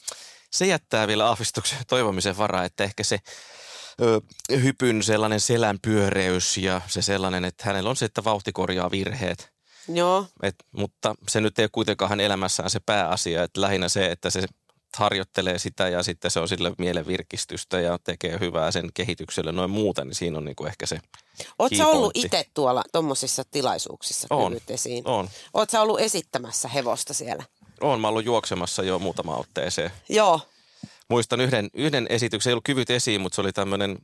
se jättää vielä aavistuksen toivomisen varaa, että ehkä se ö, hypyn sellainen selän pyöreys ja se sellainen, että hänellä on se, että vauhti korjaa virheet. Joo. Et, mutta se nyt ei ole kuitenkaan hänen elämässään se pääasia, että lähinnä se, että se harjoittelee sitä ja sitten se on sille mielen virkistystä ja tekee hyvää sen kehitykselle noin muuta, niin siinä on niin kuin ehkä se sä ollut itse tuolla tuommoisissa tilaisuuksissa On. esiin? On. Sä ollut esittämässä hevosta siellä? Oon mä ollut juoksemassa jo muutama otteeseen. Joo. Muistan yhden, yhden esityksen, ei ollut kyvyt esiin, mutta se oli tämmöinen,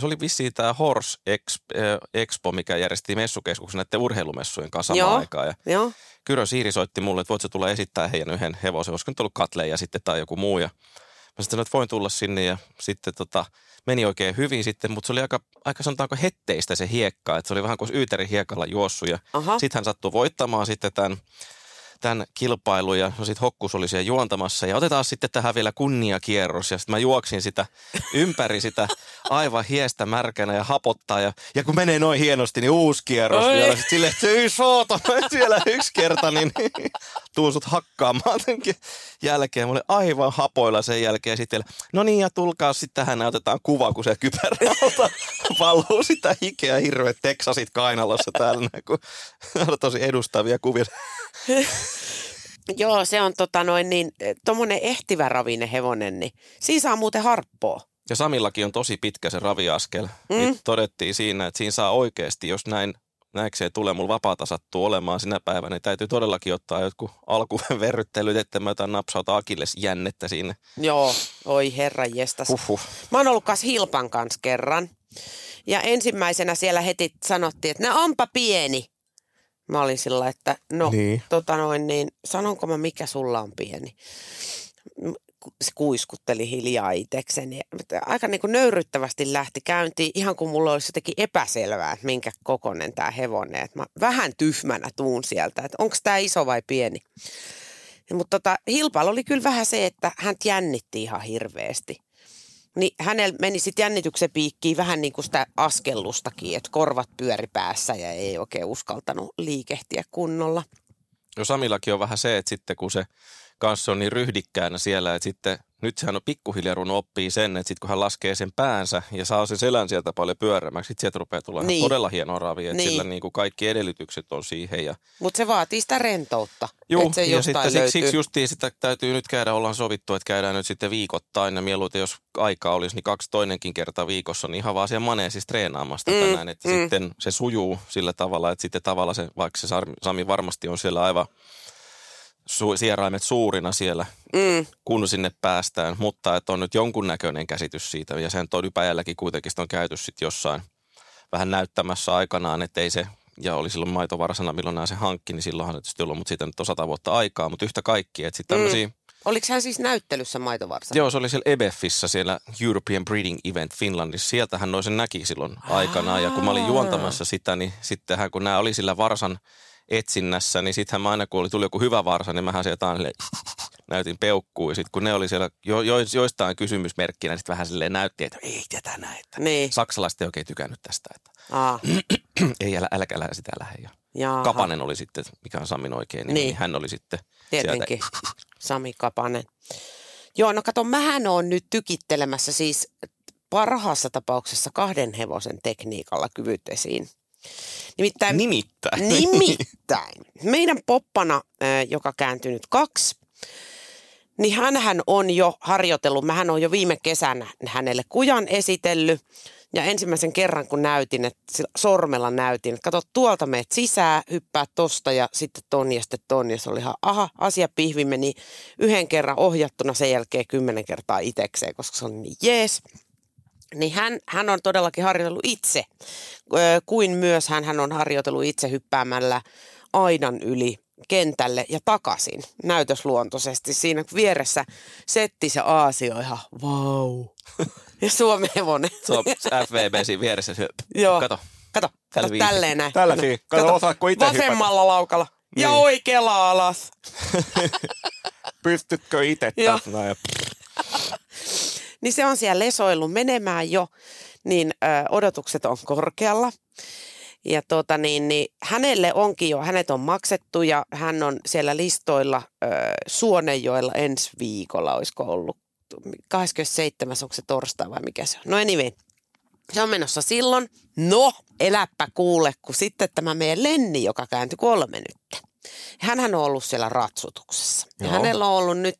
se oli vissiin tämä Horse äh, Expo, mikä järjesti messukeskuksen näiden urheilumessujen kanssa Joo. samaan aikaan. Ja Joo. Kyrö Siiri soitti mulle, että voit sä tulla esittää heidän yhden hevosen, olisiko nyt ollut Katle ja sitten tai joku muu. Ja mä sitten sanoin, että voin tulla sinne ja sitten tota, meni oikein hyvin sitten, mutta se oli aika, aika sanotaanko hetteistä se hiekka, että se oli vähän kuin Yyterin hiekalla juossut ja sitten hän sattui voittamaan sitten tämän, tämän kilpailun ja no sitten Hokkus oli siellä juontamassa ja otetaan sitten tähän vielä kunniakierros ja sitten mä juoksin sitä ympäri sitä aivan hiestä märkänä ja hapottaa ja, ja kun menee noin hienosti, niin uusi kierros Oi. vielä. Sitten silleen, että ei soota, vielä yksi kerta, niin tuun sut hakkaamaan tämänkin jälkeen. Mä olin aivan hapoilla sen jälkeen sitten. No niin, ja tulkaa sitten tähän, näytetään kuva, kun se kypärä alta valuu sitä hikeä hirveät teksasit kainalossa täällä, kun on tosi edustavia kuvia. Joo, se on tota noin niin, tommonen ehtivä ravinen hevonen, niin siinä saa muuten harppoa. Ja Samillakin on tosi pitkä se raviaskel. Mm. Niin todettiin siinä, että siinä saa oikeasti, jos näin näikseen tulee, mulla vapaata sattuu olemaan sinä päivänä, niin täytyy todellakin ottaa jotkut alkuverryttelyt, että mä otan napsauta akilles jännettä sinne. Joo, oi herra jestas. Uhuh. Mä oon ollut kas Hilpan kanssa kerran. Ja ensimmäisenä siellä heti sanottiin, että ne onpa pieni. Mä olin sillä, että no, Niin. tota noin, niin sanonko mä mikä sulla on pieni? se kuiskutteli hiljaa itsekseni. Aika niin kuin nöyryttävästi lähti käyntiin, ihan kuin mulla olisi jotenkin epäselvää, että minkä kokonen tämä hevonen. Että mä vähän tyhmänä tuun sieltä, että onko tämä iso vai pieni. Mutta tota, Hilpalla oli kyllä vähän se, että hän jännitti ihan hirveästi. Niin hänellä meni sitten jännityksen piikkiin vähän niin kuin sitä askellustakin, että korvat pyöri päässä ja ei oikein uskaltanut liikehtiä kunnolla. Jo Samillakin on vähän se, että sitten kun se kanssa on niin ryhdikkäänä siellä, että sitten nyt sehän on pikkuhiljaa ruvennut oppii sen, että sitten kun hän laskee sen päänsä ja saa sen selän sieltä paljon pyörämäksi, sitten sieltä rupeaa tulla Niin. todella hieno ravi, että Niin. sillä niin kuin kaikki edellytykset on siihen. Ja, Mutta se vaatii sitä rentoutta, Juu, että se ja sitten löytyy. siksi, siksi justiin sitä täytyy nyt käydä, ollaan sovittu, että käydään nyt sitten viikoittain ja mieluiten jos aikaa olisi, niin kaksi toinenkin kerta viikossa, niin ihan vaan siellä maneesissa treenaamasta Mm, tänään, että mm. sitten se sujuu sillä tavalla, että sitten tavallaan se, vaikka se Sami varmasti on siellä aivan su- sieraimet suurina siellä, Mm, kun sinne päästään, mutta että on nyt jonkunnäköinen käsitys siitä. Ja sen toi Ypäjälläkin kuitenkin on käyty sitten jossain vähän näyttämässä aikanaan, että ei se, ja oli silloin maitovarsana, milloin nämä se hankki, niin silloinhan se tietysti ollut, mutta siitä nyt on sata vuotta aikaa, mutta yhtä kaikki, että sitten tämmöisiä, mm. oliko hän siis näyttelyssä maitovarsa? joo se oli siellä EBFissä, siellä European Breeding Event Finlandissa, sieltähän noisen näki silloin aikanaan, ja kun mä olin juontamassa sitä, niin sittenhän kun nämä oli sillä varsan etsinnässä, niin sittenhän mä aina kun oli, tuli joku hyvä varsa, niin mähän sieltä aina silleen näytin peukkuun, ja sitten kun ne oli siellä jo, jo, joistain kysymysmerkkinä, niin sitten vähän silleen näytti, että ei tätä näe, että Niin. saksalaiset ei oikein tykännyt tästä, että Aa, ei älä, älä, älä sitä lähde. Ja. Kapanen oli sitten, mikä on Samin oikein nimi, Niin. niin. hän oli sitten Tietenkin. Sami Kapanen. Joo, no kato, mähän on nyt tykittelemässä siis parhaassa tapauksessa kahden hevosen tekniikalla kyvyt esiin. Nimittäin, Nimittäin. nimittäin meidän poppana, joka kääntyy nyt kaksi, niin hänhän on jo harjoitellut, mähän on jo viime kesänä hänelle kujan esitellyt. Ja ensimmäisen kerran kun näytin, että sormella näytin, että kato tuolta meet sisään, hyppää tosta ja sitten ton ja sitten ton. Ja se oli ihan, aha, asia pihvi meni yhden kerran ohjattuna, sen jälkeen kymmenen kertaa itekseen, koska se oli niin jees. Niin hän, hän on todellakin harjoitellut itse, kuin myös hän, hän on harjoitellut itse hyppäämällä aidan yli kentälle ja takaisin näytösluontoisesti. Siinä vieressä setti se aasio ihan vau. Ja Suomen hevonen. Se on FVB siinä vieressä. Se, Joo. Kato. Kato, kato tälleen näin. Tällä siinä. Kato, osaatko itse Vasemmalla laukalla. Ja Niin. oikealla alas. Pystytkö itse Joo. tästä näin? Niin se on siellä lesoillut menemään jo, niin ö, odotukset on korkealla. Ja tota niin, niin hänelle onkin jo, hänet on maksettu ja hän on siellä listoilla ö, Suonenjoella ensi viikolla, olisiko ollut 27. onko se torstai vai mikä se on. No anyway, se on menossa silloin. No, eläppä kuule, kun sitten tämä meidän Lenni, joka kääntyi kolme nyt. Hänhän on ollut siellä ratsutuksessa. Joo. hänellä on ollut nyt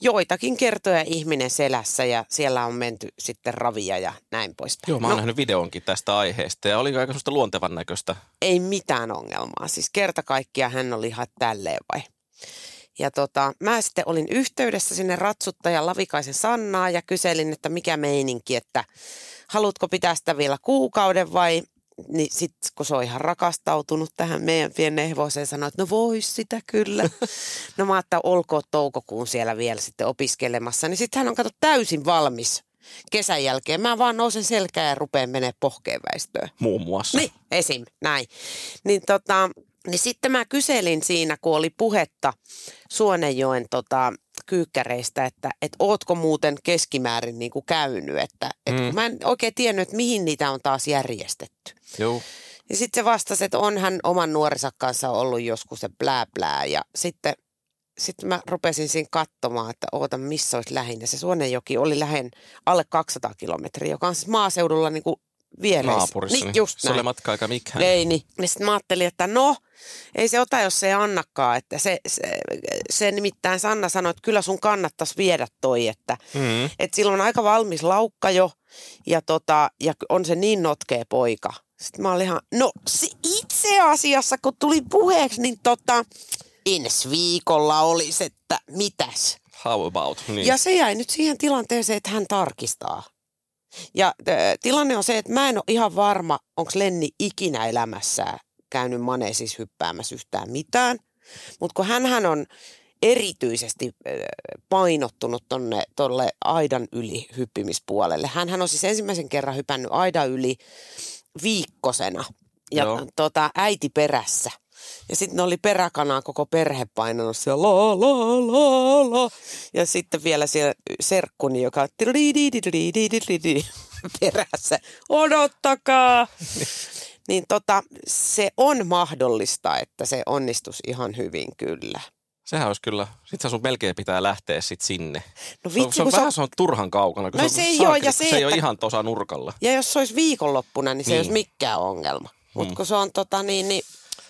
joitakin kertoja ihminen selässä ja siellä on menty sitten ravia ja näin poispäin. Joo, mä oon no, nähnyt videonkin tästä aiheesta ja oli aika semmoista luontevan näköistä. ei mitään ongelmaa. Siis kerta kaikkiaan hän oli ihan tälleen vai. Ja tota, mä sitten olin yhteydessä sinne ratsuttajan Lavikaisen Sannaa ja kyselin, että mikä meininki, että haluatko pitää sitä vielä kuukauden vai niin sitten kun se on ihan rakastautunut tähän meidän pieneen hevoseen, sanoi, että no vois sitä kyllä. no mä että olkoon toukokuun siellä vielä sitten opiskelemassa. Niin sitten hän on kato täysin valmis kesän jälkeen. Mä vaan nousen selkään ja rupean menee pohkeen väistöön. Muun muassa. Niin, esim. Näin. Niin, tota, niin sitten mä kyselin siinä, kun oli puhetta Suonenjoen tota, kyykkäreistä, että et ootko muuten keskimäärin niin kuin käynyt, että et, Mm. mä en oikein tiennyt, että mihin niitä on taas järjestetty. Joo. Ja sitten se vastasi, että on hän oman nuorensa kanssa ollut joskus se blää blää. Ja sitten, sitten mä rupesin siinä katsomaan, että oota missä olisi lähinnä. Se Suonenjoki oli lähen alle 200 kilometriä, joka on siis maaseudulla niin kuin vieressä. Naapurissa. Niin, just Se oli näin. matka-aika mikään. Ei niin. Niin sitten mä ajattelin, että no, ei se ota, jos se ei annakaan. Että se, se, se nimittäin Sanna sanoi, että kyllä sun kannattaisi viedä toi, että Mm. et sillä on aika valmis laukka jo ja, tota, ja on se niin notkea poika. Sitten mä olin ihan, no se itse asiassa kun tuli puheeksi, niin tota, ensi viikolla olisi, että mitäs. How about? Niin. Ja se jäi nyt siihen tilanteeseen, että hän tarkistaa. Ja äh, tilanne on se, että mä en ole ihan varma, onko Lenni ikinä elämässään käynyt maneesis hyppäämässä yhtään mitään. Mutta kun hän on erityisesti painottunut tonne tolle aidan yli hyppimispuolelle. Hän on siis ensimmäisen kerran hypännyt aidan yli viikkosena ja Joo. tota, äiti perässä. Ja sitten ne oli peräkanaa koko perhe painanut siellä la la la la. Ja sitten vielä siellä serkkuni, joka perässä. Odottakaa! niin tota, se on mahdollista, että se onnistus ihan hyvin kyllä. Sehän olisi kyllä, sit sun melkein pitää lähteä sit sinne. No vitsi, se on, se on vähän se on turhan kaukana, kun no se, se, ei, ole, ja se, se ei ole ihan tuossa nurkalla. Ja jos se olisi viikonloppuna, niin se niin. ei olisi niin. mikään ongelma. Mutta hmm. kun se on tota niin, niin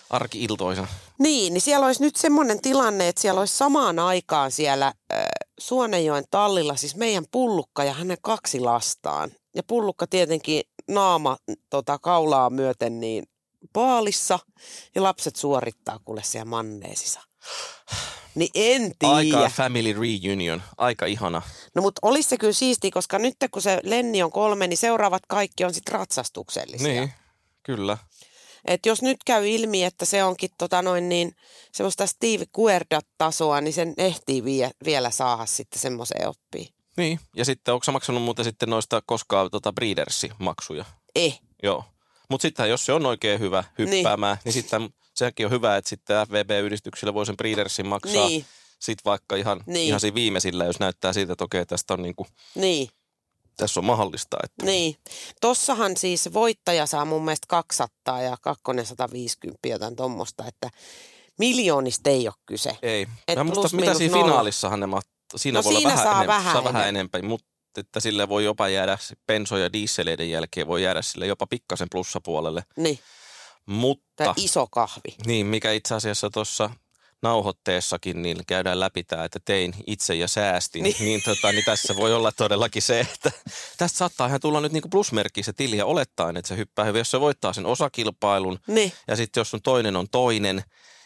Arki-iltoisa. Niin, niin siellä olisi nyt semmoinen tilanne, että siellä olisi samaan aikaan siellä äh, Suonenjoen tallilla siis meidän pullukka ja hänen kaksi lastaan. Ja pullukka tietenkin naama tota, kaulaa myöten niin paalissa ja lapset suorittaa kuule siellä manneesissa. Niin en Aika tiedä. family reunion. Aika ihana. No mutta olisi se kyllä siisti, koska nyt kun se Lenni on kolme, niin seuraavat kaikki on sitten ratsastuksellisia. Niin, kyllä. Et jos nyt käy ilmi, että se onkin tota noin niin, semmoista Steve Guerdat-tasoa, niin sen ehtii vie, vielä saada sitten semmoiseen oppiin. Niin, ja sitten onko maksanut muuten sitten noista koskaan tota breedersi-maksuja? Eh, Joo. Mutta sitten jos se on oikein hyvä hyppäämään, niin, niin sitten sekin on hyvä, että sitten FVB-yhdistyksille voi sen breedersin maksaa. niin, Sitten vaikka ihan, Niin. ihan siinä viimeisillä, jos näyttää siitä, että okei, tästä on niinku, niin, tässä on mahdollista. Että. niin. Tossahan siis voittaja saa mun mielestä 200 ja kakkonen 150 jotain tuommoista, että miljoonista ei ole kyse. Ei. Et Mä muista, plus mitä siinä nolla. finaalissahan ne mahtaa. Siinä No voi siinä olla vähän saa enemmän, vähän saa vähän enemmän. enemmän, mutta että sille voi jopa jäädä benso- ja dieseleiden jälkeen voi jäädä sille jopa pikkasen plussapuolelle. Niin, Mutta tämä iso kahvi. niin, mikä itse asiassa tuossa nauhoitteessakin niin käydään läpi tämä, että tein itse ja säästin, Niin. niin, niin, tota, niin tässä voi olla todellakin se, että tästä saattaa ihan tulla nyt niinku plusmerkki se tili ja olettaen, että se hyppää hyvin, jos se voittaa sen osakilpailun Niin, ja sitten jos sun toinen on toinen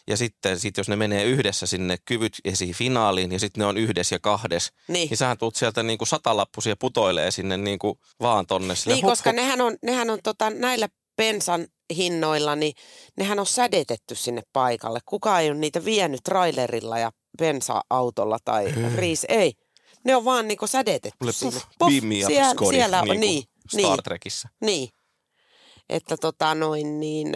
ja sitten sit jos ne menee yhdessä sinne kyvyt esiin finaaliin ja sitten ne on yhdessä ja kahdes, niin. niin sähän tuut sieltä niinku satalappusia putoilee sinne niinku vaan tonne. Sille Niin, hup, koska hup. nehän on, nehän on tota, näillä bensan hinnoilla, niin nehän on sädetetty sinne paikalle. Kuka ei ole niitä vienyt trailerilla ja bensa-autolla tai riis, ei. Ne on vaan niinku sädetetty sinne. up, siellä, Scotty, siellä on, niin niin, Star niin, Trekissä. niin. Että tota noin niin,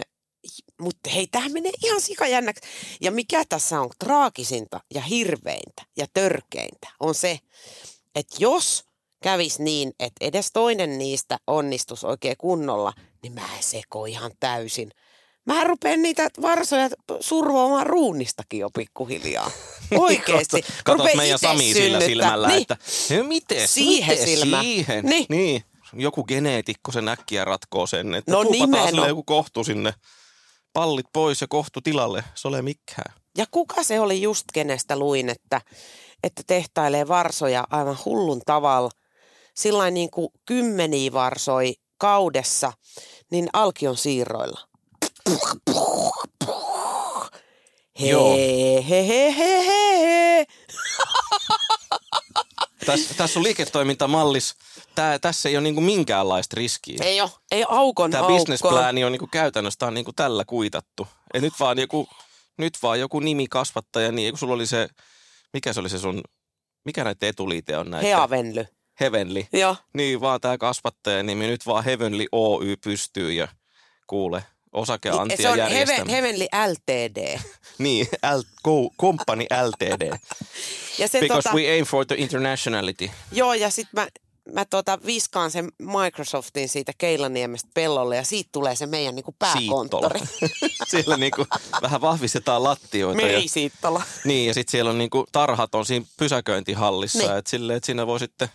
mutta hei, tähän menee ihan sikajännäksi. Ja mikä tässä on traagisinta ja hirveintä ja törkeintä on se, että jos kävis niin, että edes toinen niistä onnistus oikein kunnolla, niin mä seko ihan täysin. Mä rupean niitä varsoja survoamaan ruunistakin jo pikkuhiljaa. Oikeesti. Katot, katot Rupean meidän Sami sillä silmällä, niin. että "Hei, miten, Siihen miten silmä. siihen? Niin. niin. Joku geneetikko sen äkkiä ratkoo sen, että No sille joku kohtu sinne, pallit pois ja kohtu tilalle, se ole mikään. Ja kuka se oli just kenestä luin, että, että tehtailee varsoja aivan hullun tavalla. Sillä niin kuin kymmeniä varsoi kaudessa, niin alkion siirroilla. He, Joo. he, he, he, he. Tässä, tässä on liiketoimintamallis, tää, tässä ei ole niinku minkäänlaista riskiä. Ei ole, ei aukon Tämä businessplani on niinku käytännössä tää on niinku tällä kuitattu. Et nyt vaan joku, nyt vaan joku nimi kasvattaja, niin kun sulla oli se, mikä se oli se sun, mikä näitä etuliite on näitä? Heavenly. Heavenly. Joo, Niin vaan tämä kasvattajan nimi, nyt vaan Heavenly Oy pystyy ja kuule, osakeantia Niin, se on Heaven. Heavenly LTD. Niin, L, co, company LTD. Ja se Because tota, we aim for the internationality. Joo, ja sitten mä, mä tota viskaan sen Microsoftin siitä Keilaniemestä pellolle, ja siitä tulee se meidän niinku pääkonttori. Siellä niinku vähän vahvistetaan lattioita. Ja, Merisiittola. niin, ja sitten siellä on niinku tarhat on siinä pysäköintihallissa, Niin. että silleen, että siinä voi sitten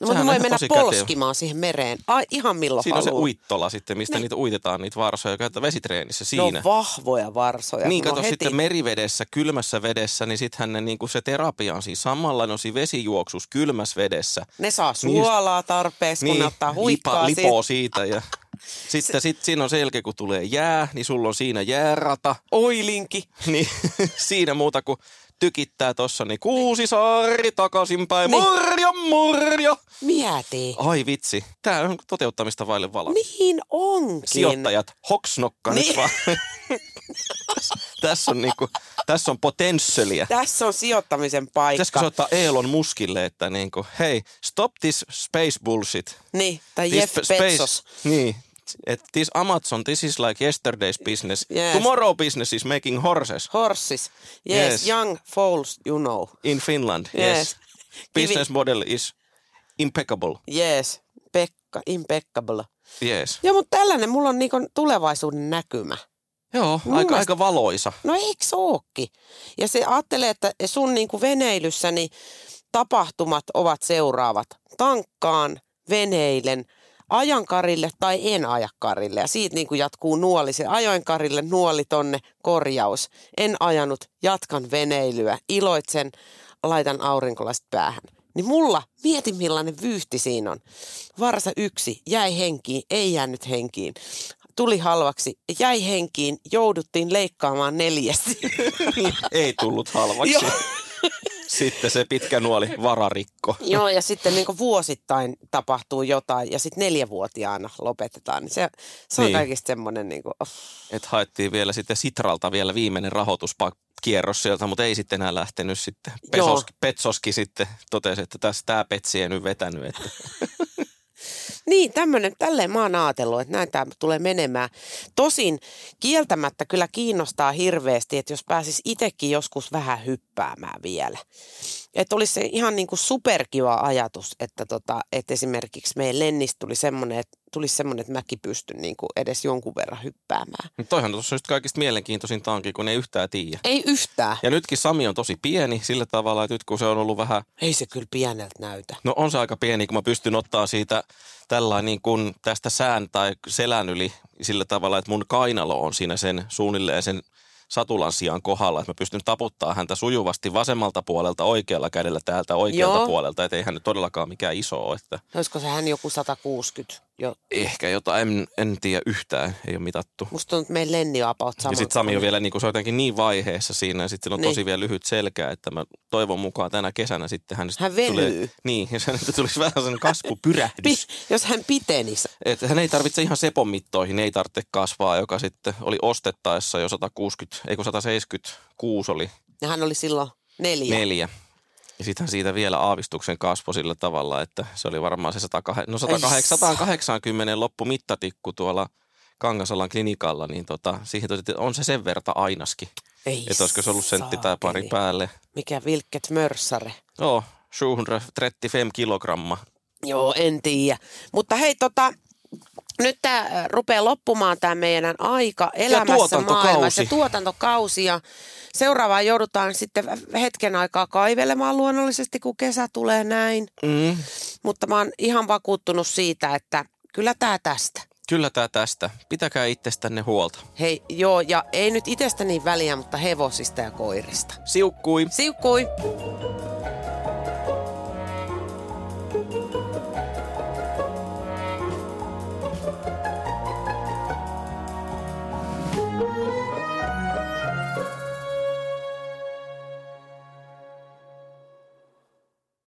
No, mutta voi mennä tosi kätevä. polskimaan siihen mereen. Ai, ihan milloin Siinä on se haluaa. uittola sitten, mistä niitä uitetaan, niitä varsoja, käytetään vesitreenissä Ne siinä. on vahvoja varsoja. Niin, kato heti. sitten merivedessä, kylmässä vedessä, niin sittenhän ne, niin se terapia on siinä samalla on siinä vesijuoksus kylmässä vedessä. Ne saa suolaa tarpeeksi, kun ne ottaa huikkaa lipa, lipoo siitä ja sitten sit siinä on selkeä, kun tulee jää, niin sulla on siinä jäärata. Oilinki. Niin siinä muuta kuin tykittää tossa, niin Kuusisaari takaisinpäin. Niin. Murjo, murjo. Mieti. Ai vitsi, tää on toteuttamista vaille vala. Niin onkin. Sijoittajat, hoksnokka Niin. nyt vaan. tässä on niinku, tässä on potentialia. Tässä on sijoittamisen paikka. Pitäisikö soittaa Elon Muskille, että niinku, hei, stop this space bullshit. Niin, tai This Jeff Bezos. Niin. Et this Amazon, this is like yesterday's business. Yes. Tomorrow business is making horses Horses. Yes, Yes. young foals, you know. in Finland. Yes. Yes. Business model is impeccable. Yes, Pekka, impeccable. Yes. Joo, mutta tällainen mulla on niinku tulevaisuuden näkymä. Joo, Mun aika, mielestä- aika valoisa. No eikö se ookin? Ja se ajattelee, että sun niinku veneilyssä niin tapahtumat ovat seuraavat. Tankkaan, veneilen, ajan karille tai en aja karille. Ja siitä niinku jatkuu nuoli. Se ajoin karille, nuoli tonne, korjaus. En ajanut, jatkan veneilyä, iloitsen, laitan aurinkolaiset päähän. Niin mulla, mieti millainen vyyhti siinä on. Varsa yksi, jäi henkiin, ei jäänyt henkiin. Tuli halvaksi, jäi henkiin, jouduttiin leikkaamaan neljästi. Ei tullut halvaksi. Sitten se pitkä nuoli vararikko. Joo, ja sitten niin vuosittain tapahtuu jotain ja sitten neljävuotiaana lopetetaan. Niin se, se on Niin. kaikista semmoinen, niin kuin, oh. Et haettiin vielä sitten Sitralta vielä viimeinen rahoituskierros sieltä, mutta ei sitten enää lähtenyt sitten. Pesoski, Petsoski sitten totesi, että tässä tämä Petsi ei nyt vetänyt. Että. Niin, tämmöinen, tälleen mä oon ajatellut, että näin tämä tulee menemään. Tosin kieltämättä kyllä kiinnostaa hirveästi, että jos pääsis itsekin joskus vähän hyppäämään vielä. Että olisi se ihan niin kuin superkiva ajatus, että, tota, että esimerkiksi meidän Lennistä tuli semmoinen, että tulisi semmoinen, että mäkin pystyn niin kuin edes jonkun verran hyppäämään. Mutta toihan tuossa just kaikista mielenkiintoisinta onkin, kun ei yhtään tiedä. Ei yhtään. Ja nytkin Sami on tosi pieni sillä tavalla, että nyt kun se on ollut vähän, Ei se kyllä pieneltä näytä. no on se aika pieni, kun mä pystyn ottaa siitä tällä niin kuin tästä sään tai selän yli sillä tavalla, että mun kainalo on siinä sen suunnilleen sen satulan sijaan kohdalla, että mä pystyn taputtaa häntä sujuvasti vasemmalta puolelta oikealla kädellä täältä oikealta Joo. puolelta, että ei hän nyt todellakaan mikään iso ole, että Olisiko se hän joku 160 jo? ehkä jotain, en, en tiedä yhtään, ei ole mitattu. Musta tuntuu, että meidän Lenni on about Ja sitten Sami on vielä niin kuin, se on jotenkin niin vaiheessa siinä ja sitten on Niin. tosi vielä lyhyt selkä, että mä toivon mukaan tänä kesänä sitten hän, Hän venyy. tulee, niin, ja hänestä tulisi vähän sellainen kasvupyrähdys. Pi- jos hän pitenisi. Että hän ei tarvitse ihan sepon mittoihin, ei tarvitse kasvaa, joka sitten oli ostettaessa jo 160, ei kun 176 oli Ja hän oli silloin neljä. neljä. Ja sitten siitä vielä aavistuksen kasvo sillä tavalla, että se oli varmaan se 108, no 108, 180 loppumittatikku tuolla Kangasalan klinikalla, niin tota, siihen että on se sen verta ainaskin. Ei Että olisiko se ollut sentti tai pari päälle. Mikä vilkket mörssäre. Joo, 735 kilogramma. Joo, en tiedä. Mutta hei, tota, nyt tämä rupeaa loppumaan tämä meidän aika elämässä tuotantokausi. maailmassa. Ja tuotantokausi. Ja seuraavaan joudutaan sitten hetken aikaa kaivelemaan luonnollisesti, kun kesä tulee näin. Mm. Mutta mä oon ihan vakuuttunut siitä, että kyllä tämä tästä. Kyllä tämä tästä. Pitäkää itsestänne huolta. Hei, joo, ja ei nyt itsestä niin väliä, mutta hevosista ja koirista. Siukkui! Siukkui!